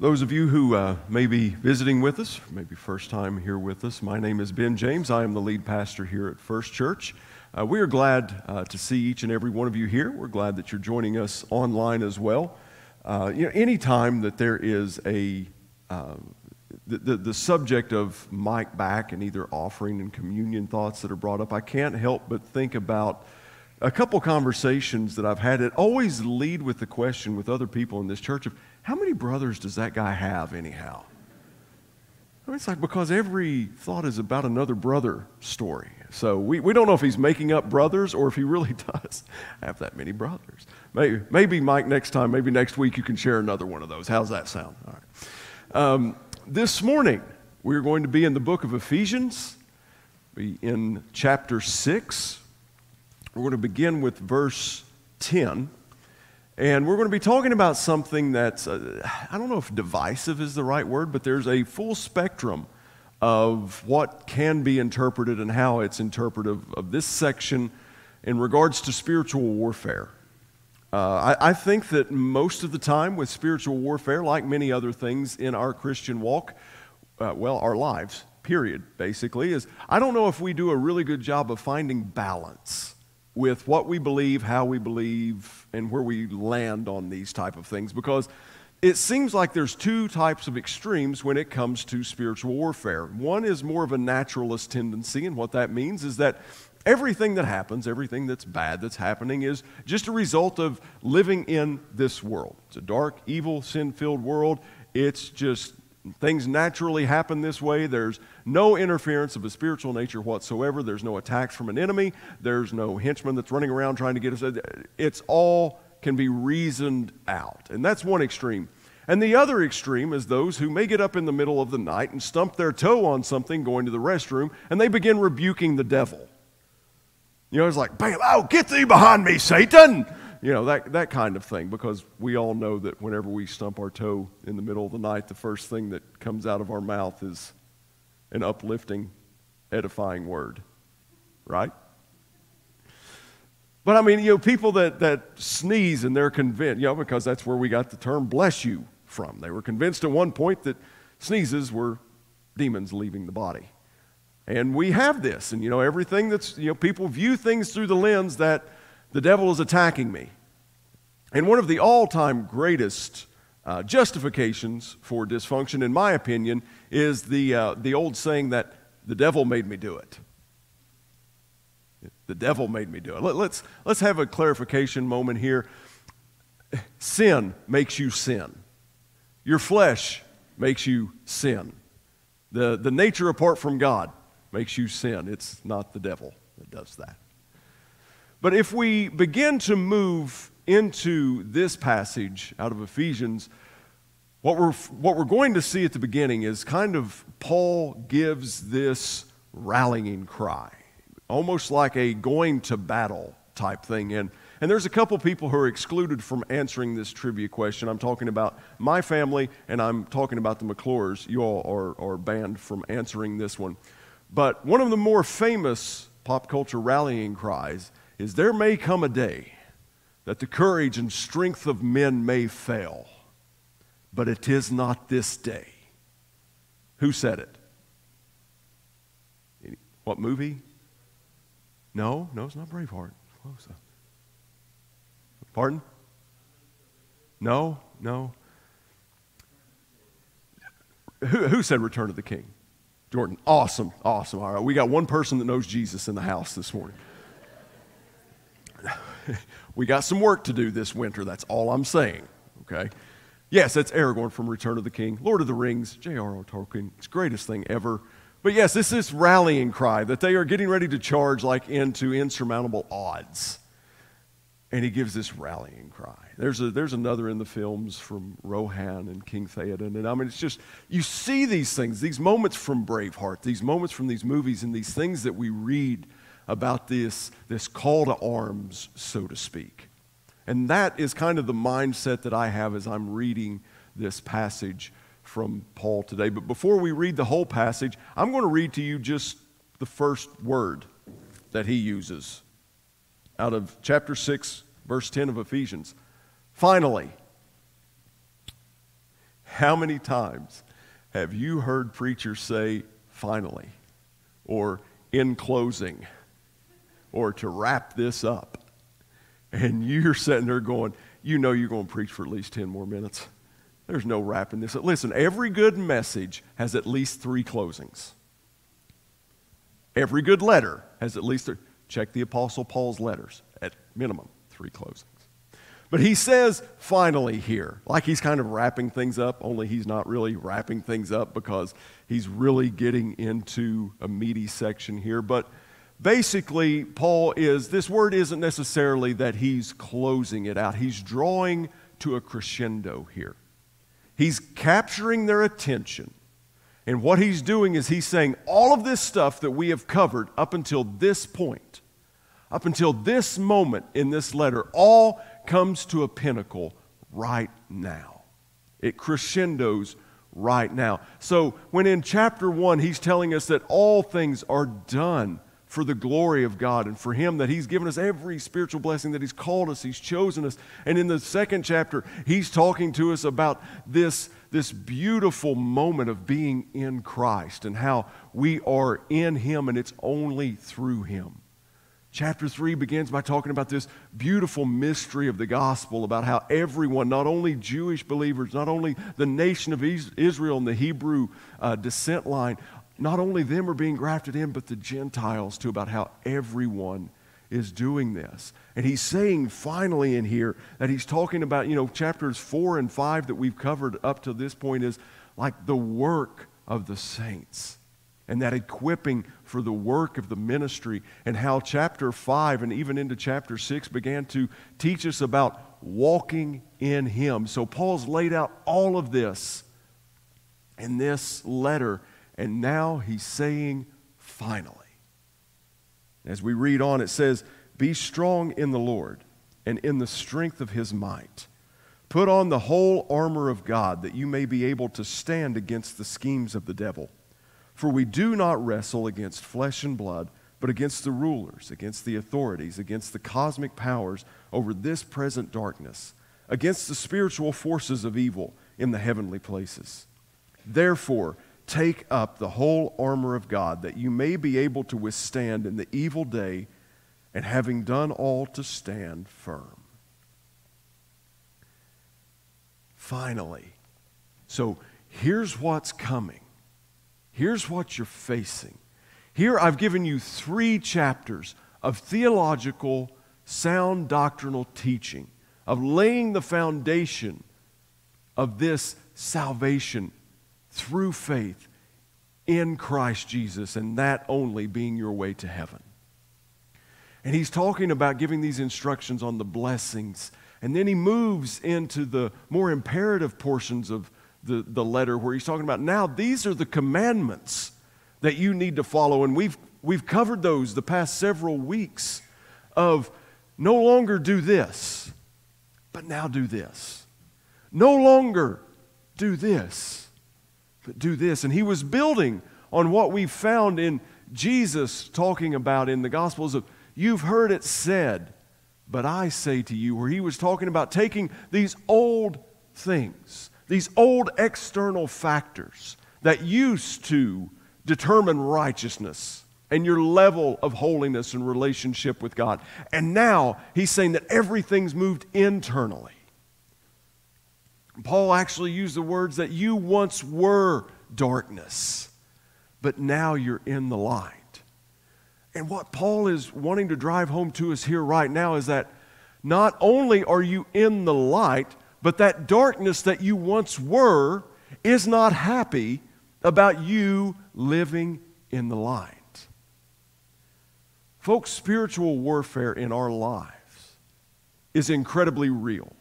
Those of you who uh, may be visiting with us, maybe first time here with us, my name is Ben James. I am the lead pastor here at First Church. Uh, we are glad uh, to see each and every one of you here. We're glad that you're joining us online as well. Uh, you know, anytime that there is a uh, the, the, the subject of Mike back and either offering and communion thoughts that are brought up, I can't help but think about a couple conversations that I've had that always lead with the question with other people in this church of how many brothers does that guy have, anyhow? I mean, it's like because every thought is about another brother story. So we, we don't know if he's making up brothers or if he really does have that many brothers. Maybe, maybe, Mike, next time, maybe next week, you can share another one of those. How's that sound? All right. Um, this morning, we're going to be in the book of Ephesians, be in chapter 6. We're going to begin with verse 10. And we're going to be talking about something that's, uh, I don't know if divisive is the right word, but there's a full spectrum of what can be interpreted and how it's interpreted of, this section in regards to spiritual warfare. Uh, I, I, think that most of the time with spiritual warfare, like many other things in our Christian walk, uh, well, our lives, period, basically, is I don't know if we do a really good job of finding balance with what we believe, how we believe, and where we land on these type of things because it seems like there's two types of extremes when it comes to spiritual warfare. One is more of a naturalist tendency, and what that means is that everything that happens, everything that's bad that's happening, is just a result of living in this world. It's a dark, evil, sin filled world. It's just Things naturally happen this way. There's no interference of a spiritual nature whatsoever. There's no attacks from an enemy. There's no henchman that's running around trying to get us. It's all can be reasoned out. And that's one extreme. And the other extreme is those who may get up in the middle of the night and stump their toe on something going to the restroom and they begin rebuking the devil. You know, it's like, bam, oh, get thee behind me, Satan you know, that, that kind of thing, because we all know that whenever we stump our toe in the middle of the night, the first thing that comes out of our mouth is an uplifting, edifying word, right? But I mean, you know, people that, that sneeze and they're convinced, you know, because that's where we got the term bless you from. They were convinced at one point that sneezes were demons leaving the body. And we have this, and you know, everything that's, you know, people view things through the lens that the devil is attacking me. And one of the all time greatest uh, justifications for dysfunction, in my opinion, is the, uh, the old saying that the devil made me do it. The devil made me do it. Let, let's, let's have a clarification moment here. Sin makes you sin, your flesh makes you sin. The, the nature apart from God makes you sin. It's not the devil that does that. But if we begin to move into this passage out of Ephesians, what we're, what we're going to see at the beginning is kind of Paul gives this rallying cry, almost like a going to battle type thing. And, and there's a couple people who are excluded from answering this trivia question. I'm talking about my family, and I'm talking about the McClures. You all are, are banned from answering this one. But one of the more famous pop culture rallying cries is there may come a day that the courage and strength of men may fail, but it is not this day. Who said it? What movie? No, no, it's not Braveheart. Close. Pardon? No, no. Who, who said Return of the King? Jordan. Awesome, awesome. All right, we got one person that knows Jesus in the house this morning we got some work to do this winter. That's all I'm saying. Okay? Yes, that's Aragorn from Return of the King. Lord of the Rings, J.R.R. Tolkien. It's greatest thing ever. But yes, this is rallying cry that they are getting ready to charge like into insurmountable odds. And he gives this rallying cry. There's, a, there's another in the films from Rohan and King Theoden. And I mean, it's just, you see these things, these moments from Braveheart, these moments from these movies, and these things that we read about this, this call to arms, so to speak. And that is kind of the mindset that I have as I'm reading this passage from Paul today. But before we read the whole passage, I'm going to read to you just the first word that he uses out of chapter 6, verse 10 of Ephesians. Finally, how many times have you heard preachers say, finally, or in closing, or to wrap this up? And you're sitting there going, you know you're going to preach for at least 10 more minutes. There's no wrapping this up. Listen, every good message has at least three closings. Every good letter has at least three. Check the Apostle Paul's letters, at minimum, three closings. But he says finally here, like he's kind of wrapping things up, only he's not really wrapping things up because he's really getting into a meaty section here. But basically, Paul is, this word isn't necessarily that he's closing it out, he's drawing to a crescendo here. He's capturing their attention. And what he's doing is he's saying all of this stuff that we have covered up until this point, up until this moment in this letter, all comes to a pinnacle right now. It crescendos right now. So when in chapter one, he's telling us that all things are done for the glory of God and for Him that He's given us every spiritual blessing that He's called us, He's chosen us. And in the second chapter, He's talking to us about this, this beautiful moment of being in Christ and how we are in Him and it's only through Him. Chapter 3 begins by talking about this beautiful mystery of the gospel, about how everyone, not only Jewish believers, not only the nation of Israel and the Hebrew uh, descent line, not only them are being grafted in, but the Gentiles too, about how everyone is doing this. And he's saying finally in here that he's talking about, you know, chapters four and five that we've covered up to this point is like the work of the saints and that equipping for the work of the ministry, and how chapter 5 and even into chapter 6 began to teach us about walking in Him. So Paul's laid out all of this in this letter and now he's saying, finally. As we read on, it says, Be strong in the Lord and in the strength of his might. Put on the whole armor of God that you may be able to stand against the schemes of the devil. For we do not wrestle against flesh and blood, but against the rulers, against the authorities, against the cosmic powers over this present darkness, against the spiritual forces of evil in the heavenly places. Therefore, Take up the whole armor of God, that you may be able to withstand in the evil day, and having done all to stand firm. Finally, so here's what's coming. Here's what you're facing. Here I've given you three chapters of theological, sound doctrinal teaching, of laying the foundation of this salvation through faith in Christ Jesus, and that only being your way to heaven. And he's talking about giving these instructions on the blessings. And then he moves into the more imperative portions of the, the letter where he's talking about now these are the commandments that you need to follow. And we've, we've covered those the past several weeks of no longer do this, but now do this. No longer do this, but do this. And he was building on what we found in Jesus talking about in the Gospels of, you've heard it said, but I say to you, where he was talking about taking these old things, these old external factors that used to determine righteousness and your level of holiness and relationship with God. And now he's saying that everything's moved internally. Paul actually used the words that you once were darkness, but now you're in the light. And what Paul is wanting to drive home to us here right now is that not only are you in the light, but that darkness that you once were is not happy about you living in the light. Folks, spiritual warfare in our lives is incredibly real.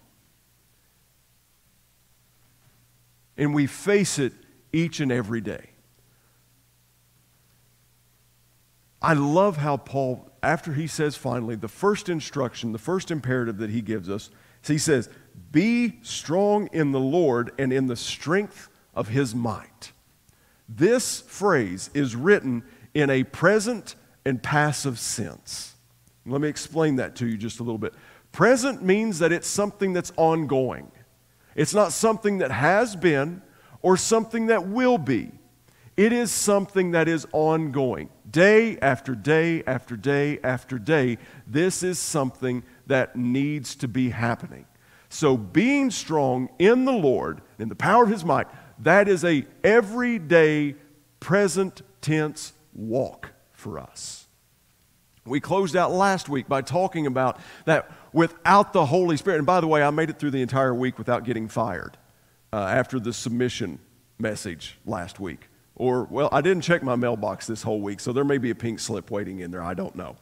And we face it each and every day. I love how Paul, after he says finally, the first instruction, the first imperative that he gives us, he says, Be strong in the Lord and in the strength of his might. This phrase is written in a present and passive sense. Let me explain that to you just a little bit. Present means that it's something that's ongoing, it's not something that has been or something that will be. It is something that is ongoing. Day after day after day after day, this is something that needs to be happening. So being strong in the Lord, in the power of his might, that is a everyday present tense walk for us. We closed out last week by talking about that without the Holy Spirit, and by the way, I made it through the entire week without getting fired uh, after the submission message last week. Or, well, I didn't check my mailbox this whole week, so there may be a pink slip waiting in there. I don't know.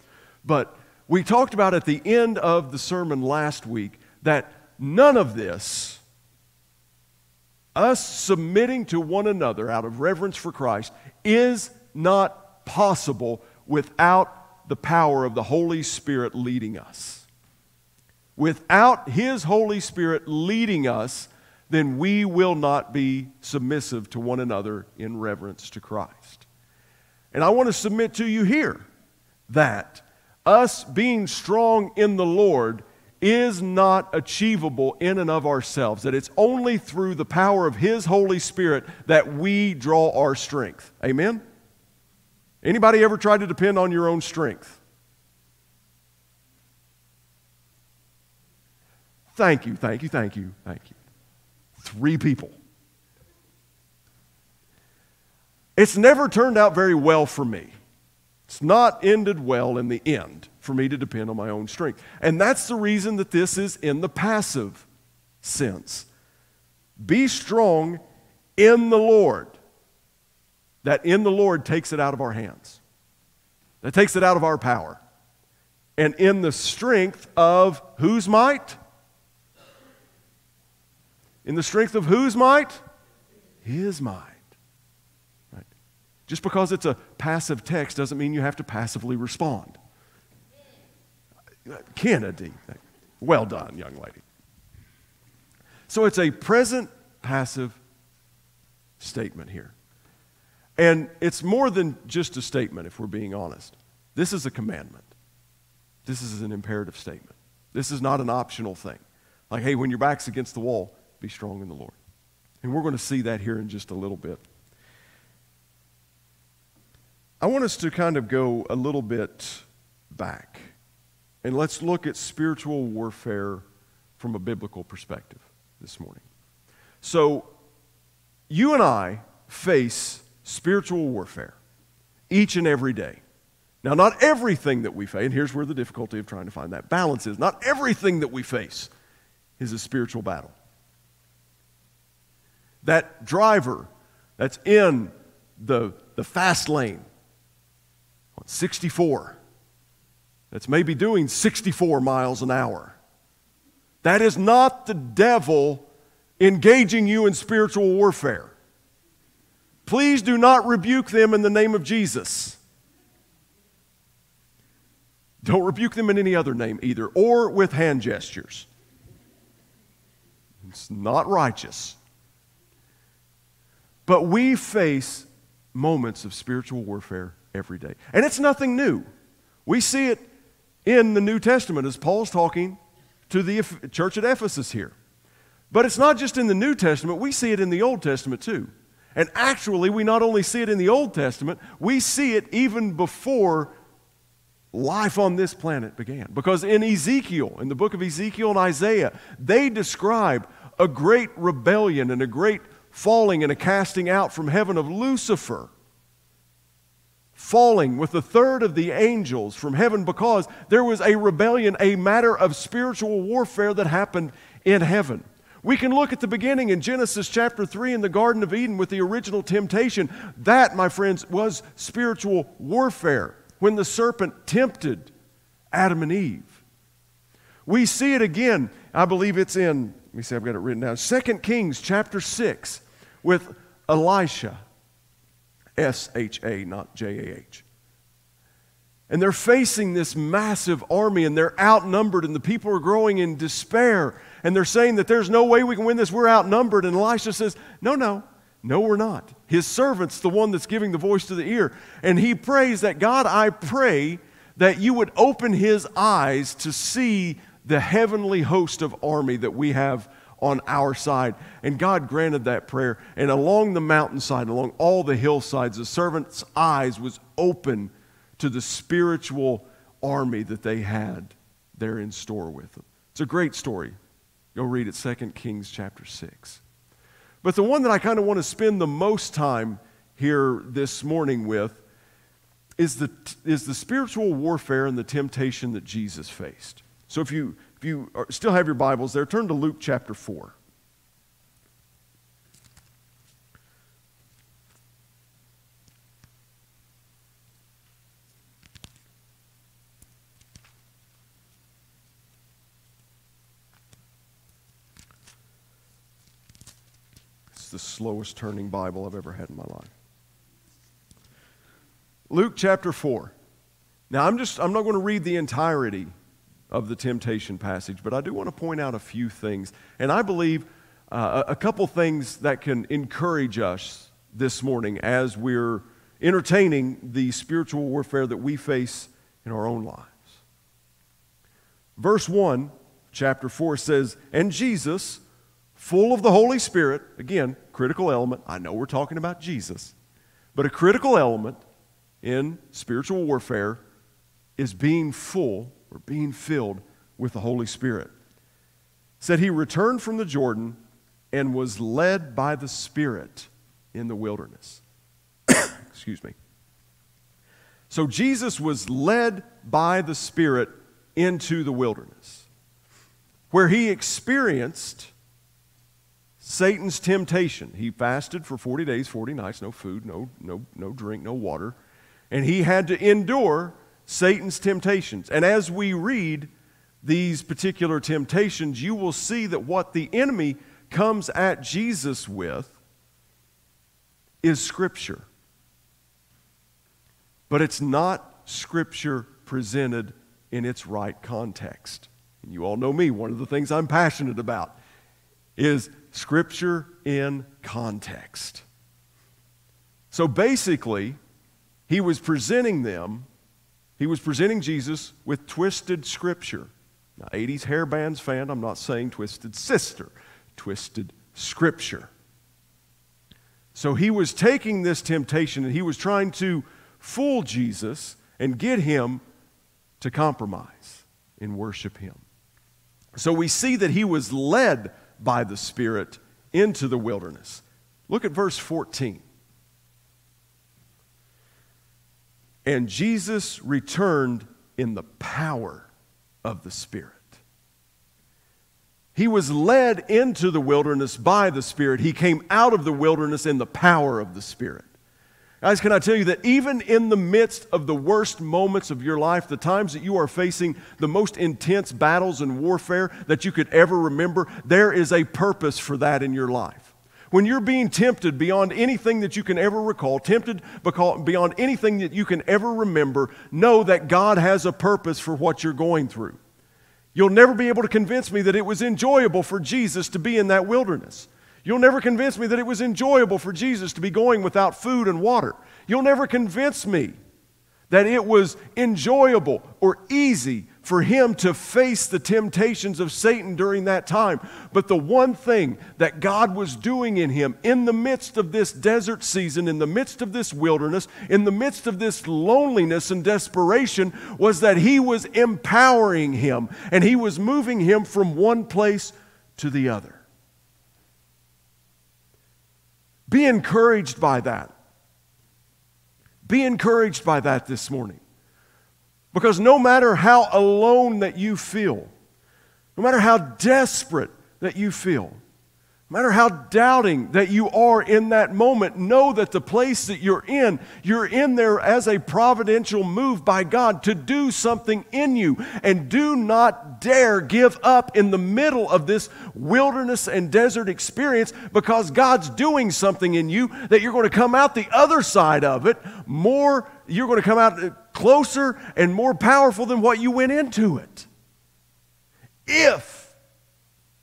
But we talked about at the end of the sermon last week that none of this, us submitting to one another out of reverence for Christ, is not possible without the power of the Holy Spirit leading us. Without His Holy Spirit leading us, then we will not be submissive to one another in reverence to Christ. And I want to submit to you here that us being strong in the Lord is not achievable in and of ourselves, that it's only through the power of His Holy Spirit that we draw our strength. Amen? Anybody ever tried to depend on your own strength? Thank you, thank you, thank you, thank you. Three people. It's never turned out very well for me. It's not ended well in the end for me to depend on my own strength. And that's the reason that this is in the passive sense. Be strong in the Lord. That in the Lord takes it out of our hands, that takes it out of our power. And in the strength of whose might? In the strength of whose might? His might. Right. Just because it's a passive text doesn't mean you have to passively respond. Kennedy. Well done, young lady. So it's a present passive statement here. And it's more than just a statement, if we're being honest. This is a commandment. This is an imperative statement. This is not an optional thing. Like, hey, when your back's against the wall, be strong in the Lord. And we're going to see that here in just a little bit. I want us to kind of go a little bit back. And let's look at spiritual warfare from a biblical perspective this morning. So, you and I face spiritual warfare each and every day. Now, not everything that we face, and here's where the difficulty of trying to find that balance is not everything that we face is a spiritual battle. That driver that's in the, the fast lane on 64, that's maybe doing 64 miles an hour, that is not the devil engaging you in spiritual warfare. Please do not rebuke them in the name of Jesus. Don't rebuke them in any other name either, or with hand gestures. It's not righteous. But we face moments of spiritual warfare every day. And it's nothing new. We see it in the New Testament as Paul's talking to the church at Ephesus here. But it's not just in the New Testament, we see it in the Old Testament too. And actually, we not only see it in the Old Testament, we see it even before life on this planet began. Because in Ezekiel, in the book of Ezekiel and Isaiah, they describe a great rebellion and a great falling and a casting out from heaven of Lucifer. Falling with a third of the angels from heaven because there was a rebellion, a matter of spiritual warfare that happened in heaven. We can look at the beginning in Genesis chapter 3 in the Garden of Eden with the original temptation. That, my friends, was spiritual warfare when the serpent tempted Adam and Eve. We see it again. I believe it's in, let me see, I've got it written down. 2 Kings chapter 6, with Elisha. S H A, not J A H. And they're facing this massive army and they're outnumbered, and the people are growing in despair. And they're saying that there's no way we can win this, we're outnumbered. And Elisha says, No, no, no, we're not. His servant's the one that's giving the voice to the ear. And he prays that God, I pray that you would open his eyes to see the heavenly host of army that we have on our side. And God granted that prayer. And along the mountainside, along all the hillsides, the servant's eyes was open to the spiritual army that they had there in store with them. It's a great story. Go read it, 2 Kings chapter 6. But the one that I kind of want to spend the most time here this morning with is the, is the spiritual warfare and the temptation that Jesus faced. So if you, you still have your Bibles there, turn to Luke chapter 4. It's the slowest turning Bible I've ever had in my life. Luke chapter 4. Now, I'm just, I'm not going to read the entirety of the temptation passage, but I do want to point out a few things. And I believe uh, a couple things that can encourage us this morning as we're entertaining the spiritual warfare that we face in our own lives. Verse 1, chapter 4 says, And Jesus, full of the Holy Spirit, again, critical element. I know we're talking about Jesus, but a critical element in spiritual warfare is being full or being filled with the Holy Spirit. Said he returned from the Jordan and was led by the Spirit in the wilderness. Excuse me. So Jesus was led by the Spirit into the wilderness, where he experienced Satan's temptation. He fasted for 40 days, 40 nights, no food, no, no, no drink, no water. And he had to endure Satan's temptations. And as we read these particular temptations, you will see that what the enemy comes at Jesus with is Scripture. But it's not Scripture presented in its right context. And you all know me, one of the things I'm passionate about is Scripture in context. So basically, he was presenting them he was presenting Jesus with twisted scripture. Now, 80s hair bands fan, I'm not saying twisted sister, twisted scripture. So he was taking this temptation and he was trying to fool Jesus and get him to compromise and worship him. So we see that he was led by the Spirit into the wilderness. Look at verse 14. And Jesus returned in the power of the Spirit. He was led into the wilderness by the Spirit. He came out of the wilderness in the power of the Spirit. Guys, can I tell you that even in the midst of the worst moments of your life, the times that you are facing the most intense battles and warfare that you could ever remember, there is a purpose for that in your life. When you're being tempted beyond anything that you can ever recall, tempted beyond anything that you can ever remember, know that God has a purpose for what you're going through. You'll never be able to convince me that it was enjoyable for Jesus to be in that wilderness. You'll never convince me that it was enjoyable for Jesus to be going without food and water. You'll never convince me that it was enjoyable or easy for him to face the temptations of Satan during that time. But the one thing that God was doing in him in the midst of this desert season, in the midst of this wilderness, in the midst of this loneliness and desperation, was that he was empowering him and he was moving him from one place to the other. Be encouraged by that. Be encouraged by that this morning. Because no matter how alone that you feel, no matter how desperate that you feel, no matter how doubting that you are in that moment, know that the place that you're in, you're in there as a providential move by God to do something in you. And do not dare give up in the middle of this wilderness and desert experience because God's doing something in you that you're going to come out the other side of it more, you're going to come out closer and more powerful than what you went into it. If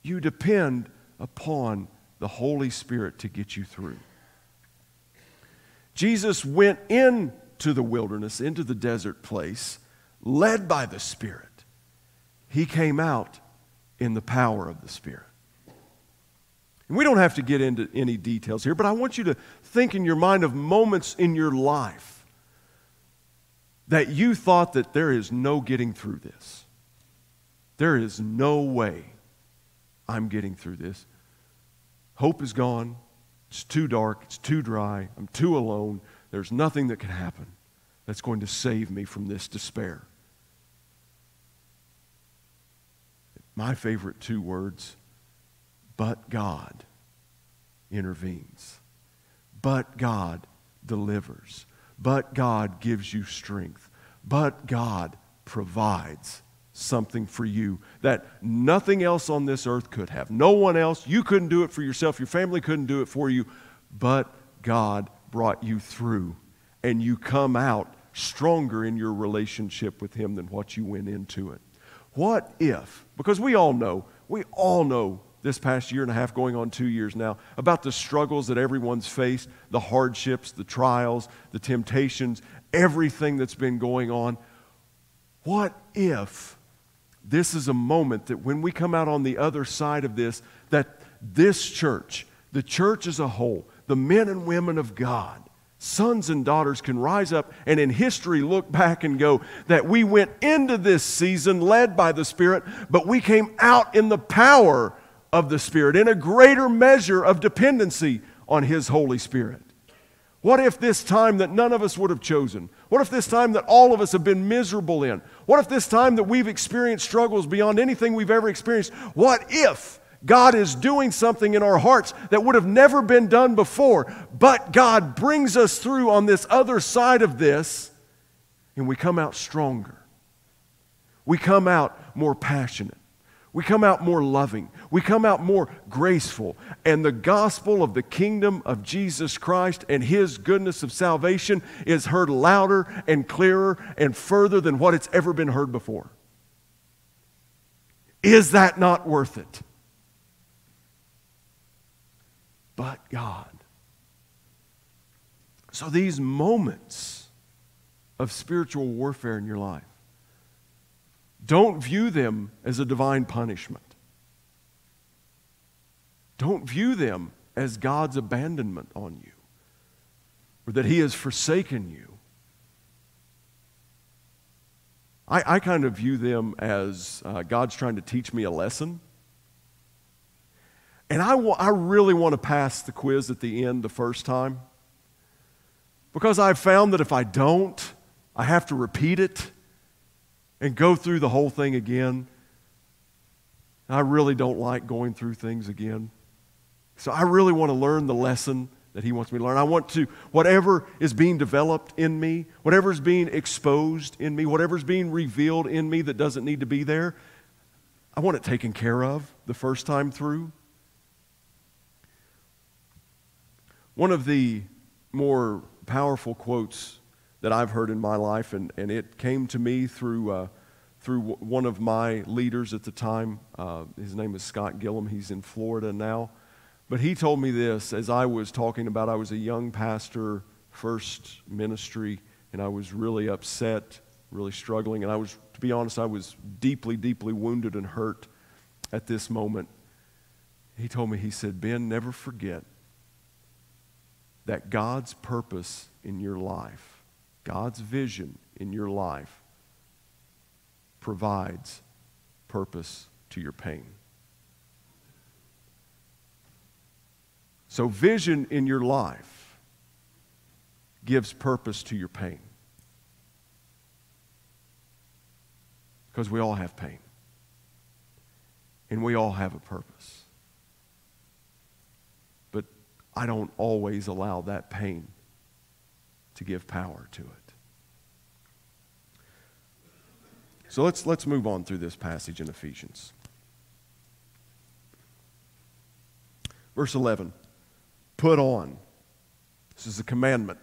you depend upon the Holy Spirit to get you through. Jesus went into the wilderness, into the desert place, led by the Spirit. He came out in the power of the Spirit. And we don't have to get into any details here, but I want you to think in your mind of moments in your life that you thought that there is no getting through this. There is no way I'm getting through this. Hope is gone. It's too dark. It's too dry. I'm too alone. There's nothing that can happen that's going to save me from this despair. My favorite two words, but God intervenes. But God delivers. But God gives you strength. But God provides something for you that nothing else on this earth could have. No one else. You couldn't do it for yourself. Your family couldn't do it for you. But God brought you through, and you come out stronger in your relationship with Him than what you went into it. What if, because we all know, we all know this past year and a half, going on two years now, about the struggles that everyone's faced, the hardships, the trials, the temptations, everything that's been going on. What if this is a moment that when we come out on the other side of this, that this church, the church as a whole, the men and women of God, sons and daughters can rise up and in history look back and go that we went into this season led by the Spirit, but we came out in the power of the Spirit, in a greater measure of dependency on His Holy Spirit. What if this time that none of us would have chosen? What if this time that all of us have been miserable in? What if this time that we've experienced struggles beyond anything we've ever experienced? What if God is doing something in our hearts that would have never been done before, but God brings us through on this other side of this and we come out stronger? We come out more passionate. We come out more loving. We come out more graceful. And the gospel of the kingdom of Jesus Christ and his goodness of salvation is heard louder and clearer and further than what it's ever been heard before. Is that not worth it? But God. So these moments of spiritual warfare in your life, don't view them as a divine punishment. Don't view them as God's abandonment on you or that He has forsaken you. I, I kind of view them as uh, God's trying to teach me a lesson. And I, w- I really want to pass the quiz at the end the first time because I've found that if I don't, I have to repeat it and go through the whole thing again. I really don't like going through things again. So I really want to learn the lesson that he wants me to learn. I want to, whatever is being developed in me, whatever is being exposed in me, whatever is being revealed in me that doesn't need to be there, I want it taken care of the first time through. One of the more powerful quotes that I've heard in my life, and, and it came to me through, uh, through one of my leaders at the time. Uh, his name is Scott Gillum. He's in Florida now. But he told me this as I was talking about, I was a young pastor, first ministry, and I was really upset, really struggling. And I was, to be honest, I was deeply, deeply wounded and hurt at this moment. He told me, he said, Ben, never forget that God's purpose in your life God's vision in your life provides purpose to your pain. So, vision in your life gives purpose to your pain. Because we all have pain. And we all have a purpose. But I don't always allow that pain to give power to it. So let's, let's move on through this passage in Ephesians. Verse 11 Put on. This is a commandment.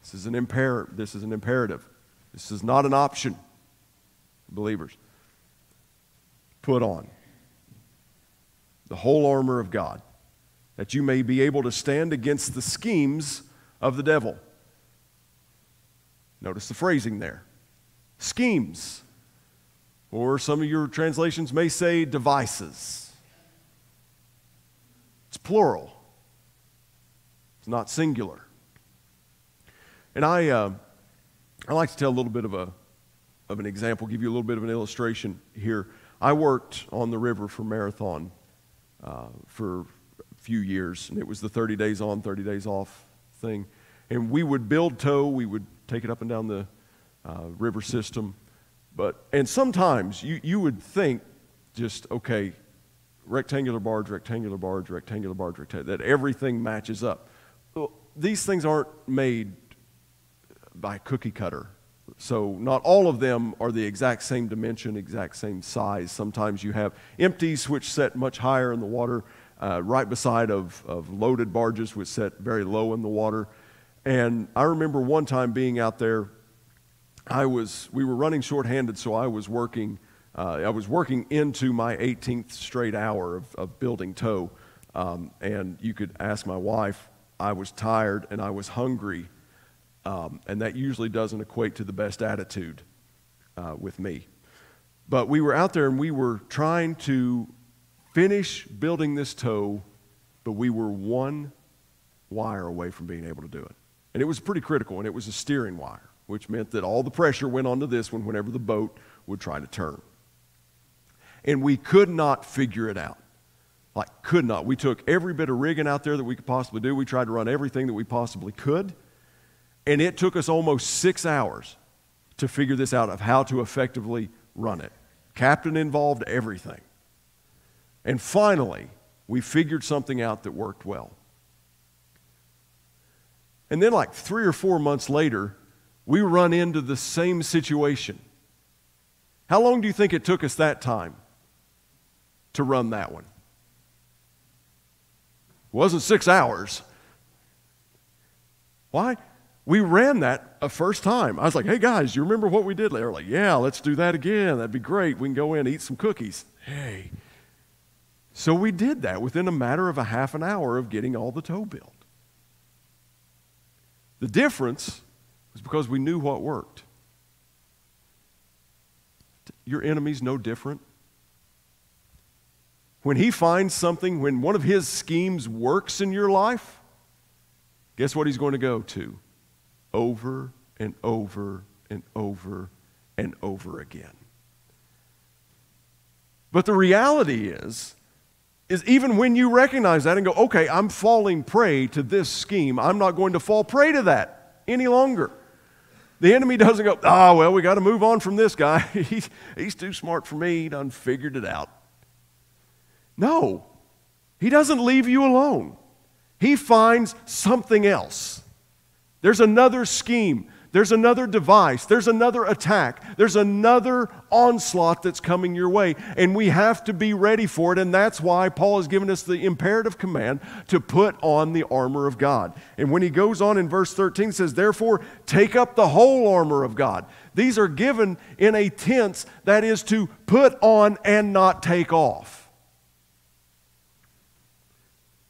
This is an, imper- this is an imperative. This is not an option, believers. Put on the whole armor of God, that you may be able to stand against the schemes of the devil. Notice the phrasing there schemes. Or some of your translations may say devices. It's plural, it's not singular. And I, uh, I like to tell a little bit of, a, of an example, give you a little bit of an illustration here. I worked on the river for Marathon uh, for a few years, and it was the 30 days on, 30 days off thing. And we would build tow, we would take it up and down the uh, river system. But, and sometimes you, you would think just, okay, rectangular barge, rectangular barge, rectangular barge, rectangular, that everything matches up. Well, these things aren't made by cookie cutter. So not all of them are the exact same dimension, exact same size. Sometimes you have empties which set much higher in the water, uh, right beside of, of loaded barges which set very low in the water. And I remember one time being out there I was, we were running shorthanded, so I was working, uh, I was working into my 18th straight hour of, of building tow. Um, and you could ask my wife, I was tired and I was hungry. Um, and that usually doesn't equate to the best attitude uh, with me. But we were out there and we were trying to finish building this tow, but we were one wire away from being able to do it. And it was pretty critical, and it was a steering wire which meant that all the pressure went onto this one whenever the boat would try to turn. And we could not figure it out. Like, could not. We took every bit of rigging out there that we could possibly do. We tried to run everything that we possibly could. And it took us almost six hours to figure this out of how to effectively run it. Captain involved everything. And finally, we figured something out that worked well. And then, like three or four months later, we run into the same situation. How long do you think it took us that time to run that one? It wasn't six hours. Why? We ran that a first time. I was like, hey guys, you remember what we did? They were like, yeah, let's do that again. That'd be great. We can go in and eat some cookies. Hey. So we did that within a matter of a half an hour of getting all the tow built. The difference was because we knew what worked. Your enemy's no different. When he finds something, when one of his schemes works in your life, guess what he's going to go to? Over and over and over and over again. But the reality is, is even when you recognize that and go, okay, I'm falling prey to this scheme, I'm not going to fall prey to that any longer. The enemy doesn't go, oh, well, we got to move on from this guy. he's, he's too smart for me. He done figured it out. No, he doesn't leave you alone. He finds something else. There's another scheme. There's another device. There's another attack. There's another onslaught that's coming your way. And we have to be ready for it. And that's why Paul has given us the imperative command to put on the armor of God. And when he goes on in verse 13, says, Therefore, take up the whole armor of God. These are given in a tense that is to put on and not take off.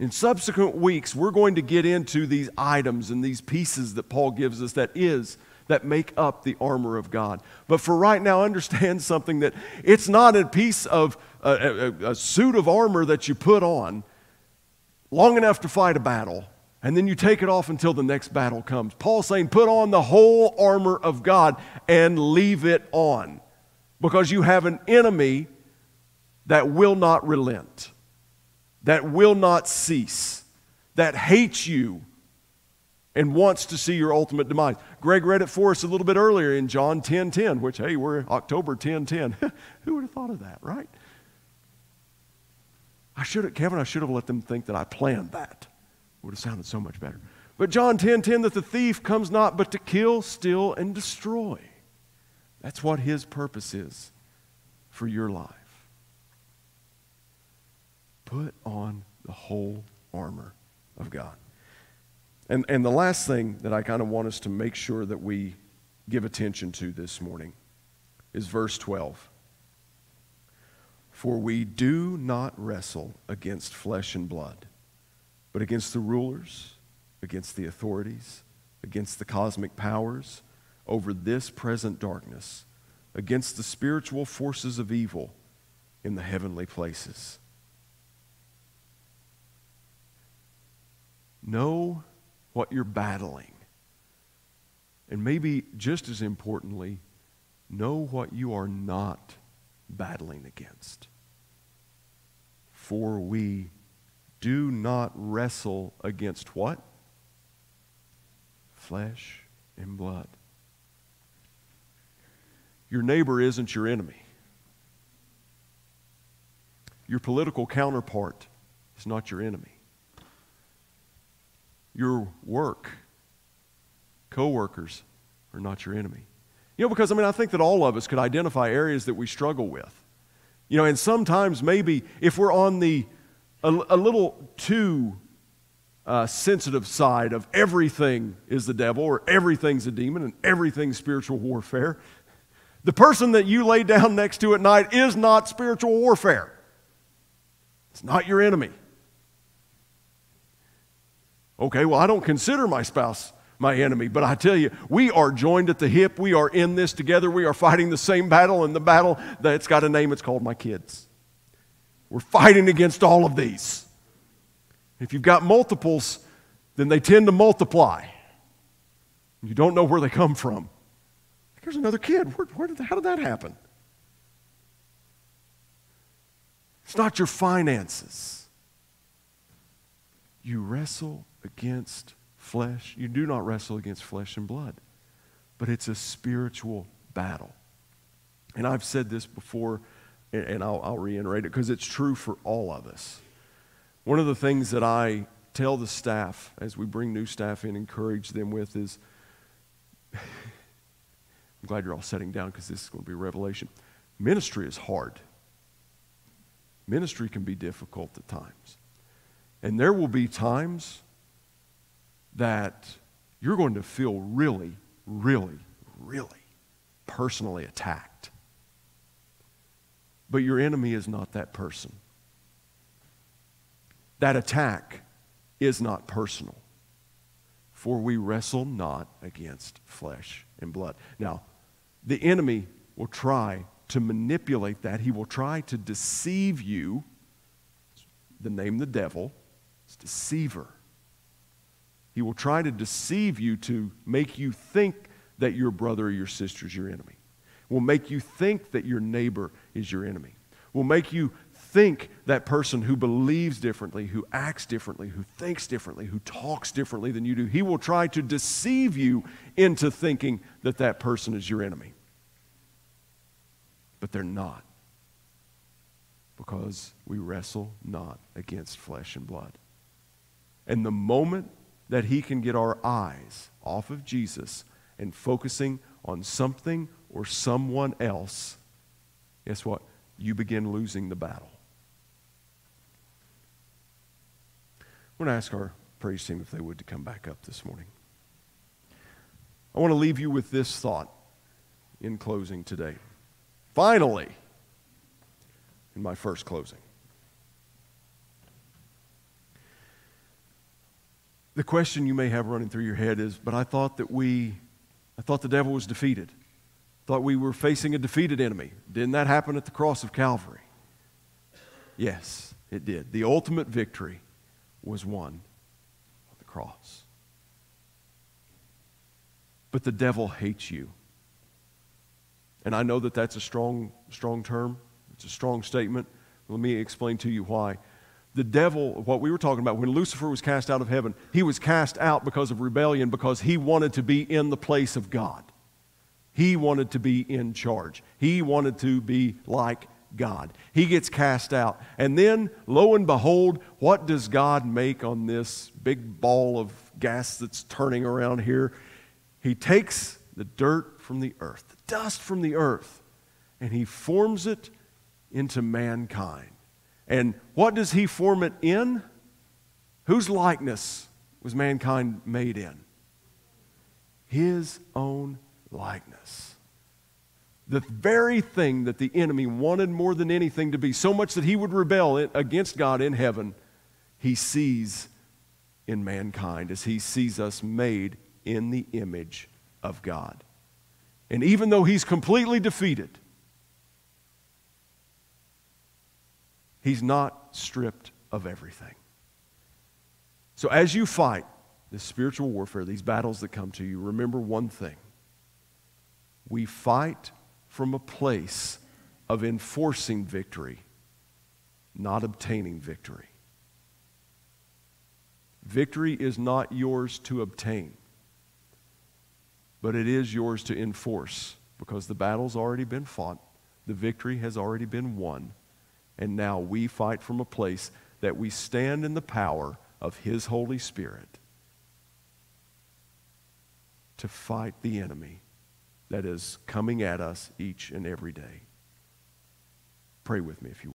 In subsequent weeks, we're going to get into these items and these pieces that Paul gives us that is, that make up the armor of God. But for right now, understand something that it's not a piece of a, a, a suit of armor that you put on long enough to fight a battle and then you take it off until the next battle comes. Paul's saying, put on the whole armor of God and leave it on because you have an enemy that will not relent that will not cease, that hates you and wants to see your ultimate demise. Greg read it for us a little bit earlier in John 10 10, which, hey, we're October 10 10. Who would have thought of that, right? I should have, Kevin, I should have let them think that I planned that. Would have sounded so much better. But John 10 10, that the thief comes not but to kill, steal, and destroy. That's what his purpose is for your life. Put on the whole armor of God. And, and the last thing that I kind of want us to make sure that we give attention to this morning is verse 12. For we do not wrestle against flesh and blood, but against the rulers, against the authorities, against the cosmic powers over this present darkness, against the spiritual forces of evil in the heavenly places. Know what you're battling. And maybe just as importantly, know what you are not battling against. For we do not wrestle against what? Flesh and blood. Your neighbor isn't your enemy. Your political counterpart is not your enemy your work, coworkers are not your enemy. You know, because I mean, I think that all of us could identify areas that we struggle with. You know, and sometimes maybe if we're on the a, a little too uh, sensitive side of everything is the devil or everything's a demon and everything's spiritual warfare, the person that you lay down next to at night is not spiritual warfare. It's not your enemy. Okay, well, I don't consider my spouse my enemy, but I tell you, we are joined at the hip. We are in this together. We are fighting the same battle, and the battle that's got a name, it's called my kids. We're fighting against all of these. If you've got multiples, then they tend to multiply. You don't know where they come from. Here's another kid. Where, where did, how did that happen? It's not your finances. You wrestle against flesh. You do not wrestle against flesh and blood, but it's a spiritual battle. And I've said this before, and I'll, I'll reiterate it because it's true for all of us. One of the things that I tell the staff as we bring new staff in, encourage them with is I'm glad you're all sitting down because this is going to be a revelation. Ministry is hard. Ministry can be difficult at times. And there will be times that you're going to feel really, really, really personally attacked. But your enemy is not that person. That attack is not personal. For we wrestle not against flesh and blood. Now, the enemy will try to manipulate that. He will try to deceive you. The name the devil is deceiver. He will try to deceive you to make you think that your brother or your sister is your enemy. Will make you think that your neighbor is your enemy. Will make you think that person who believes differently, who acts differently, who thinks differently, who talks differently than you do. He will try to deceive you into thinking that that person is your enemy. But they're not. Because we wrestle not against flesh and blood. And the moment that he can get our eyes off of Jesus and focusing on something or someone else, guess what? You begin losing the battle. I'm going to ask our praise team if they would to come back up this morning. I want to leave you with this thought in closing today. Finally, in my first closing. The question you may have running through your head is, but I thought that we, I thought the devil was defeated. Thought we were facing a defeated enemy. Didn't that happen at the cross of Calvary? Yes, it did. The ultimate victory was won on the cross. But the devil hates you. And I know that that's a strong, strong term. It's a strong statement. Let me explain to you why the devil, what we were talking about, when Lucifer was cast out of heaven, he was cast out because of rebellion, because he wanted to be in the place of God. He wanted to be in charge. He wanted to be like God. He gets cast out. And then, lo and behold, what does God make on this big ball of gas that's turning around here? He takes the dirt from the earth, the dust from the earth, and he forms it into mankind. And what does he form it in? Whose likeness was mankind made in? His own likeness. The very thing that the enemy wanted more than anything to be, so much that he would rebel against God in heaven, he sees in mankind as he sees us made in the image of God. And even though he's completely defeated, he's not stripped of everything. So as you fight this spiritual warfare, these battles that come to you, remember one thing. We fight from a place of enforcing victory, not obtaining victory. Victory is not yours to obtain, but it is yours to enforce because the battle's already been fought, the victory has already been won, and now we fight from a place that we stand in the power of His Holy Spirit to fight the enemy that is coming at us each and every day. Pray with me if you